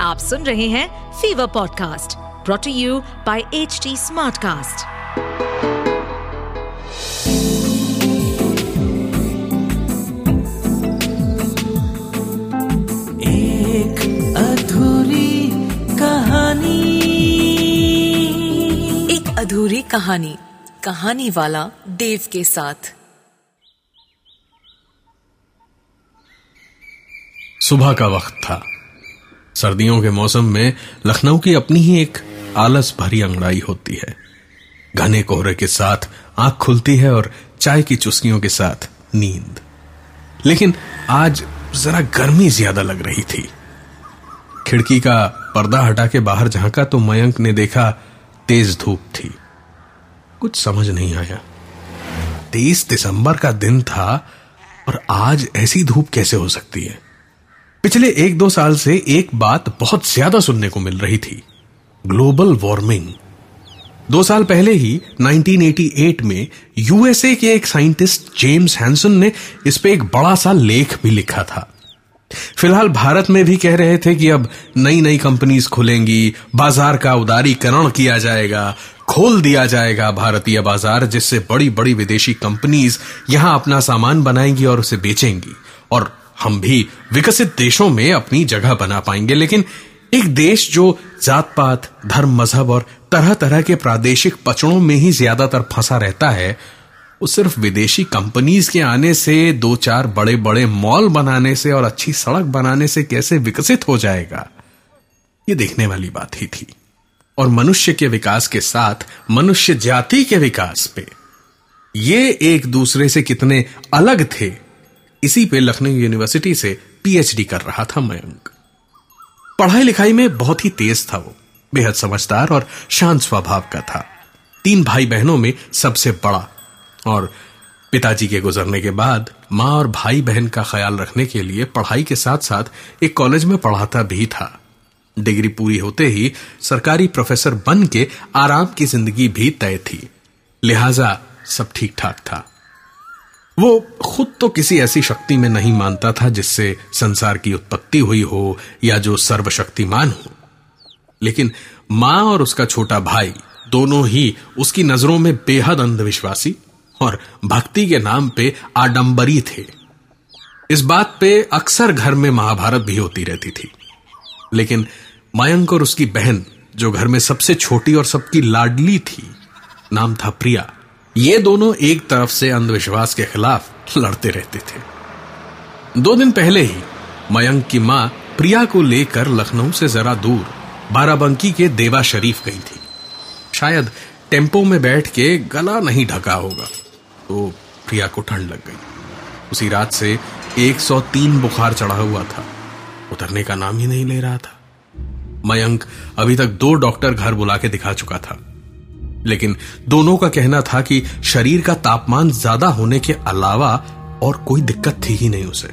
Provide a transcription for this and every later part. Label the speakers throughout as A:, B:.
A: आप सुन रहे हैं Fever podcast brought to you by H smartcast.
B: एक अधूरी कहानी।
C: एक अधूरी कहानी कहानी वाला देव के साथ।
D: सुबह का वक्त था। सर्दियों के मौसम में लखनऊ की अपनी ही एक आलस भरी अंगड़ाई होती है। घने कोहरे के साथ आँख खुलती है और चाय की चुस्कियों के साथ नींद। लेकिन आज जरा गर्मी ज़्यादा लग रही थी। खिड़की का पर्दा हटा के बाहर झांका तो मयंक ने देखा तेज धूप थी। कुछ समझ नहीं आया। तेईस दिसंबर का दिन था और आज ऐसी धूप कैसे हो सकती है? पिछले एक दो साल से एक बात बहुत ज़्यादा सुनने को मिल रही थी। Global warming. दो साल पहले ही 1988 में, यूएसए के एक साइंटिस्ट जेम्स हैंसन ने इस पे एक बड़ा सा लेख भी लिखा था। फ़िलहाल भारत में भी कह रहे थे कि अब नई नई कंपनीज़ खुलेंगी, बाज़ार का उदारीकरण किया जाएगा, खोल दिया जाएगा भारतीय बाज़ार, जिससे बड़ी बड़ी विदेशी कंपनीज़ यहाँ अपना सामान बनाएँगी और उसे बेचेंगी। और हम भी विकसित देशों में अपनी जगह बना पाएँगे। लेकिन एक देश जो जात पात धर्म मज़हब और तरह तरह के प्रादेशिक पचड़ों में ही ज़्यादातर फंसा रहता है, वो सिर्फ़ विदेशी कंपनीज़ के आने से दो चार बड़े बड़े मॉल बनाने से और अच्छी सड़क बनाने से कैसे विकसित हो जाएगा? ये देखने वाली बात ही थी। और मनुष्य के विकास के साथ, मनुष्य जाति के विकास पे, ये एक दूसरे से कितने अलग थे। इसी पे लखनऊ यूनिवर्सिटी से पीएचडी कर रहा था मयंक। पढ़ाई लिखाई में बहुत ही तेज था वो। बेहद समझदार और शांत स्वभाव का था। तीन भाई बहनों में सबसे बड़ा और पिताजी के गुजरने के बाद माँ और भाई बहन का ख्याल रखने के लिए पढ़ाई के साथ साथ एक कॉलेज में पढ़ाता भी था। डिग्री पूरी होते ही सरकारी प्रोफेसर बन के आराम की ज़िंदगी भी तय थी। लिहाजा सब ठीक ठाक था। वो खुद तो किसी ऐसी शक्ति में नहीं मानता था जिससे संसार की उत्पत्ति हुई हो या जो सर्वशक्तिमान हो। लेकिन माँ और उसका छोटा भाई दोनों ही उसकी नज़रों में बेहद अंधविश्वासी और भक्ति के नाम पे आडंबरी थे। इस बात पे अक्सर घर में महाभारत भी होती रहती थी। लेकिन मयंक और उसकी बहन, जो घर में सबसे छोटी और सबकी लाडली थी, नाम था प्रिया। ये दोनों एक तरफ़ से अंधविश्वास के खिलाफ लड़ते रहते थे। दो दिन पहले ही मयंक की माँ प्रिया को लेकर लखनऊ से जरा दूर बाराबंकी के देवा शरीफ गई थी। शायद टेंपो में बैठ के गला नहीं ढका होगा। तो प्रिया को ठंड लग गई। उसी रात से 103 बुखार चढ़ा हुआ था। उतरने का नाम ही नहीं ले रहा था। मयंक अभी तक दो डॉक्टर घर बुला के दिखा चुका था। लेकिन दोनों का कहना था कि शरीर का तापमान ज़्यादा होने के अलावा और कोई दिक्कत थी ही नहीं उसे।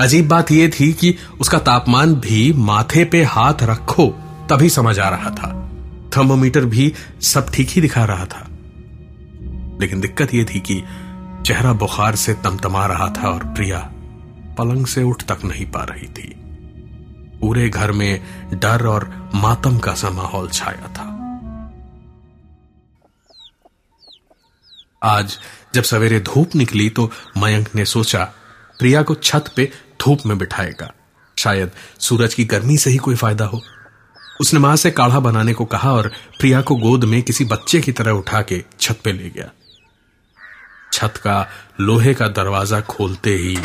D: अजीब बात यह थी कि उसका तापमान भी माथे पे हाथ रखो तभी समझ आ रहा था। थर्मोमीटर भी सब ठीक ही दिखा रहा था। लेकिन दिक्कत यह थी कि चेहरा बुखार से तमतमा रहा था और प्रिया पलंग से उठ तक नहीं पा रही थी। पूरे घर में डर और मातम का सा माहौल छाया था। आज जब सवेरे धूप निकली तो मयंक ने सोचा, प्रिया को छत पे धूप में बिठाएगा। शायद सूरज की गर्मी से ही कोई फ़ायदा हो। उसने माँ से काढ़ा बनाने को कहा और प्रिया को गोद में किसी बच्चे की तरह उठा के छत पे ले गया। छत का लोहे का दरवाज़ा खोलते ही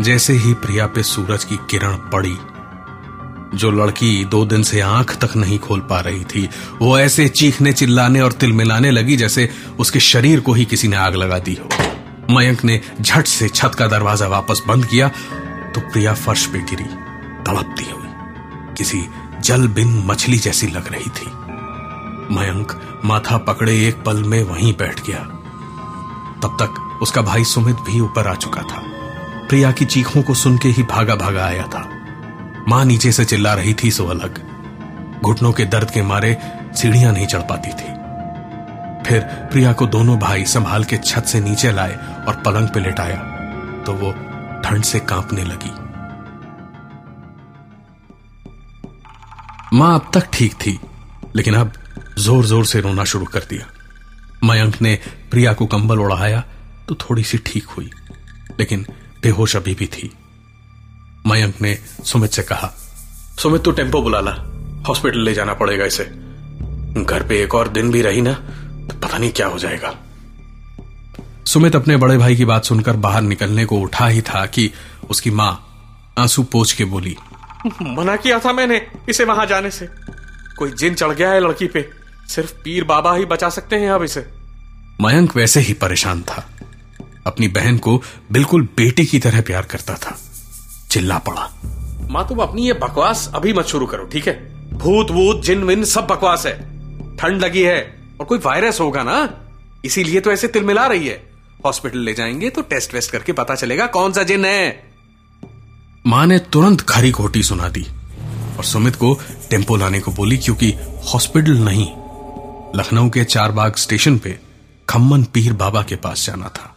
D: जैसे ही प्रिया पे सूरज की किरण पड़ी जो लड़की दो दिन से आँख तक नहीं खोल पा रही थी, वो ऐसे चीखने चिल्लाने और तिल मिलाने लगी जैसे उसके शरीर को ही किसी ने आग लगा दी हो। मयंक ने झट से छत का दरवाज़ा वापस बंद किया तो प्रिया फर्श पे गिरी, तड़पती हुई। किसी जल बिन मछली जैसी लग रही थी। मयंक माथा पकड़े एक पल में वहीं बैठ गया। तब तक उसका भाई सुमित भी ऊपर आ चुका था। प्रिया की चीखों को सुन के ही भागा भागा आया था। माँ नीचे से चिल्ला रही थी सो अलग। घुटनों के दर्द के मारे सीढ़ियाँ नहीं चढ़ पाती थी। फिर प्रिया को दोनों भाई संभाल के छत से नीचे लाए और पलंग पे लेटाया तो वो ठंड से कांपने लगी। माँ अब तक ठीक थी, लेकिन अब ज़ोर ज़ोर से रोना शुरू कर दिया। मयंक ने प्रिया को कंबल उड़ाया तो थोड़ी सी ठीक हुई, लेकिन बेहोश अभी भी थी। मयंक ने सुमित से कहा, सुमित, तू टेंपो बुला ला हॉस्पिटल ले जाना पड़ेगा इसे। घर पे एक और दिन भी रही ना तो पता नहीं क्या हो जाएगा। सुमित अपने बड़े भाई की बात सुनकर बाहर निकलने को उठा ही था कि उसकी माँ आँसू पोछ के बोली,
E: मना किया था मैंने इसे वहाँ जाने से। कोई जिन चढ़ गया है लड़की पे, सिर्फ़ पीर बाबा ही बचा सकते हैं अब इसे।
D: मयंक वैसे ही परेशान था। अपनी बहन को बिल्कुल बेटी की तरह प्यार करता था। चिल्ला पड़ा।
E: माँ तुम अपनी ये बकवास अभी मत शुरू करो ठीक है? भूत वूत जिन विन सब बकवास है। ठंड लगी है और कोई वायरस होगा ना? इसीलिए तो ऐसे तिल मिला रही है। हॉस्पिटल ले जाएँगे तो टेस्ट वेस्ट करके पता चलेगा कौन सा जिन है।
D: माँ ने तुरंत खरी खोटी सुना दी और सुमित को टेंपो लाने को बोली क्योंकि हॉस्पिटल नहीं। लखनऊ के चारबाग स्टेशन पे खम्मन पीर बाबा के पास जाना था।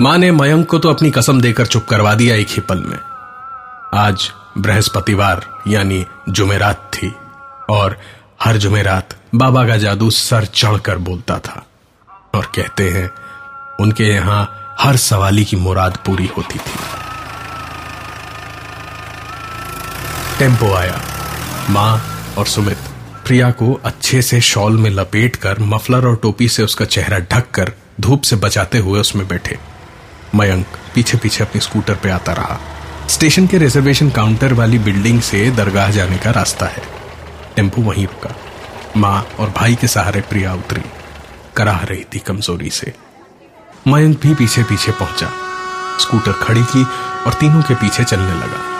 D: माँ ने मयंक को तो अपनी कसम देकर चुप करवा दिया एक ही पल में। आज बृहस्पतिवार, यानी जुमेरात थी, और हर जुमेरात बाबा का जादू सर चढ़कर बोलता था। और कहते हैं, उनके यहाँ हर सवाली की मुराद पूरी होती थी। टेंपो आया। माँ और सुमित, प्रिया को अच्छे से शॉल में लपेटकर मफलर और टोपी से उसका चेहरा ढककर धूप से बचाते हुए उसमें बैठे। मयंक पीछे पीछे अपने स्कूटर पे आता रहा। स्टेशन के रिजर्वेशन काउंटर वाली बिल्डिंग से दरगाह जाने का रास्ता है। टेंपो वहीं रुका। माँ और भाई के सहारे प्रिया उतरी। कराह रही थी कमज़ोरी से। मयंक भी पीछे पीछे पहुँचा। स्कूटर खड़ी की और तीनों के पीछे चलने लगा।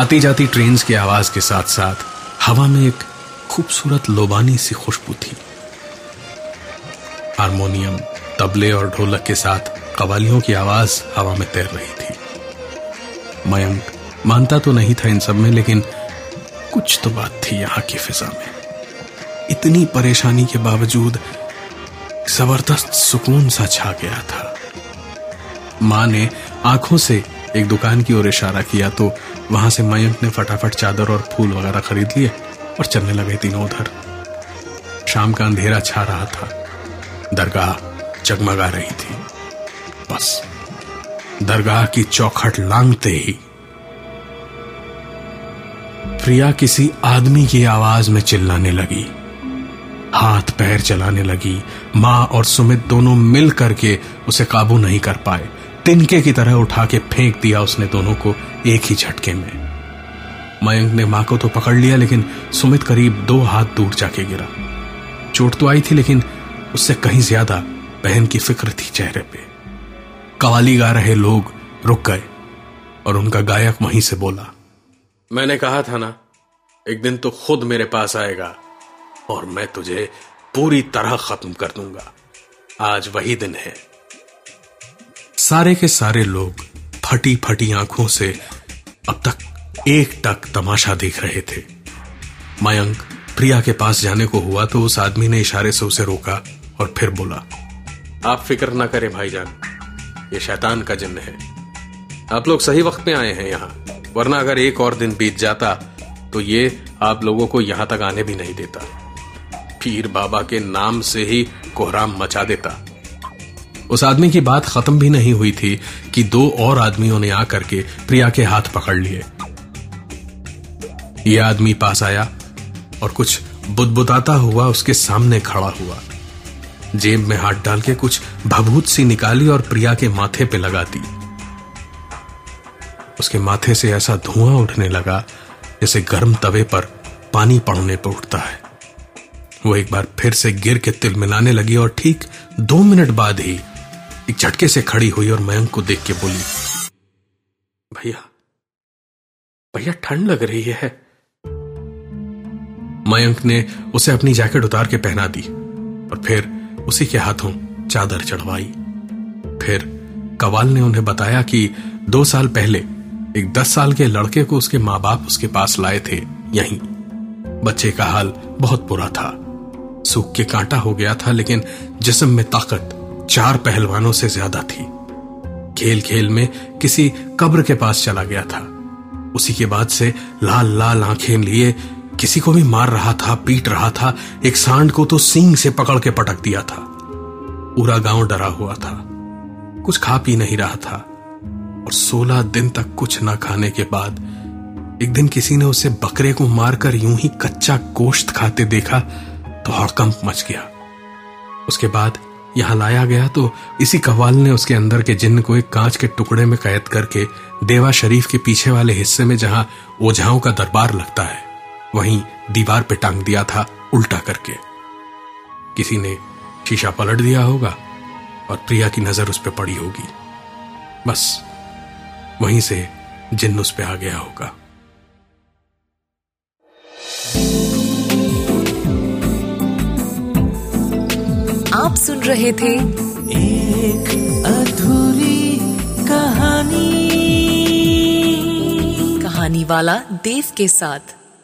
D: आती जाती ट्रेन की आवाज़ के साथ साथ हवा में एक खूबसूरत लोबानी सी खुशबू थी। हारमोनियम, तबले और ढोलक के साथ कवालियों की आवाज़ हवा में तैर रही थी। मयंक मानता तो नहीं था इन सब में, लेकिन कुछ तो बात थी यहाँ की फिजा में। इतनी परेशानी के बावजूद ज़बरदस्त सुकून सा छा गया था। माँ ने आँखों से एक दुकान की ओर इशारा किया तो वहाँ से मयंक ने फटाफट चादर और फूल वगैरह खरीद लिए और चलने लगे तीनों उधर। शाम का अंधेरा छा रहा था। दरगाह जगमगा रही थी। बस दरगाह की चौखट लांगते ही प्रिया किसी आदमी की आवाज़ में चिल्लाने लगी। हाथ पैर चलाने लगी। माँ और सुमित दोनों मिल करके उसे काबू नहीं कर पाए। तिनके की तरह उठा के फेंक दिया उसने दोनों को एक ही झटके में। मयंक ने माँ को तो पकड़ लिया, लेकिन सुमित करीब दो हाथ दूर जाके गिरा। चोट तो आई थी, लेकिन उससे कहीं ज़्यादा बहन की फ़िक्र थी चेहरे पे। कवाली गा रहे लोग रुक गए और उनका गायक वहीं से बोला
E: मैंने कहा था ना एक दिन तो खुद मेरे पास आएगा और मैं तुझे पूरी तरह खत्म कर दूँगा। आज वही दिन है।
D: सारे के सारे लोग फटी फटी आँखों से अब तक एक टक तमाशा देख रहे थे। मयंक प्रिया के पास जाने को हुआ तो उस आदमी ने इशारे से उसे रोका और फिर बोला
E: आप फ़िक्र ना करें भाईजान ये शैतान का जिन्न है। आप लोग सही वक्त में आए हैं यहाँ, वरना अगर एक और दिन बीत जाता तो ये आप लोगों को यहाँ तक आने भी नहीं देता। पीर बाबा के नाम से ही कोहराम मचा देता।
D: उस आदमी की बात खत्म भी नहीं हुई थी कि दो और आदमियों ने आकर के प्रिया के हाथ पकड़ लिए। यह आदमी पास आया और कुछ बुदबुदाता हुआ उसके सामने खड़ा हुआ। जेब में हाथ डाल के कुछ भभूत सी निकाली और प्रिया के माथे पे लगा दी उसके माथे से ऐसा धुआँ उठने लगा जैसे गर्म तवे पर पानी पड़ने पर उठता है। वो एक बार फिर से गिर के तिल मिलाने लगी और ठीक दो मिनट बाद ही एक झटके से खड़ी हुई और मयंक को देख के बोली,
E: भैया भैया, ठंड लग रही है।
D: मयंक ने उसे अपनी जैकेट उतार के पहना दी और फिर उसी के हाथों चादर चढ़वाई। फिर कवाल ने उन्हें बताया कि दो साल पहले एक दस साल के लड़के को उसके माँ बाप उसके पास लाए थे यहीं। बच्चे का हाल बहुत बुरा था। सूख के कांटा हो गया था, लेकिन जिसम में ताकत चार पहलवानों से ज़्यादा थी। खेल खेल में किसी कब्र के पास चला गया था। उसी के बाद से लाल लाल आँखें लिए किसी को भी मार रहा था, पीट रहा था, एक सांड को तो सींग से पकड़ के पटक दिया था। पूरा गाँव डरा हुआ था। कुछ खा पी नहीं रहा था। और सोलह दिन तक कुछ ना खाने के बाद, एक दिन किसी ने उसे बकरे को मारकर यूँ ही कच्चा गोश्त खाते देखा तो हड़कंप मच गया। उसके बाद यहाँ लाया गया तो इसी कव्वाल ने उसके अंदर के जिन्न को एक कांच के टुकड़े में कैद करके देवा शरीफ के पीछे वाले हिस्से में जहाँ ओझाओं का दरबार लगता है। वहीं दीवार पे टांग दिया था उल्टा करके। किसी ने शीशा पलट दिया होगा और प्रिया की नज़र उस पर पड़ी होगी। बस वहीं से जिन्न उस पर आ गया होगा।
C: आप सुन रहे थे
B: एक अधूरी कहानी।
C: कहानी वाला देव के साथ।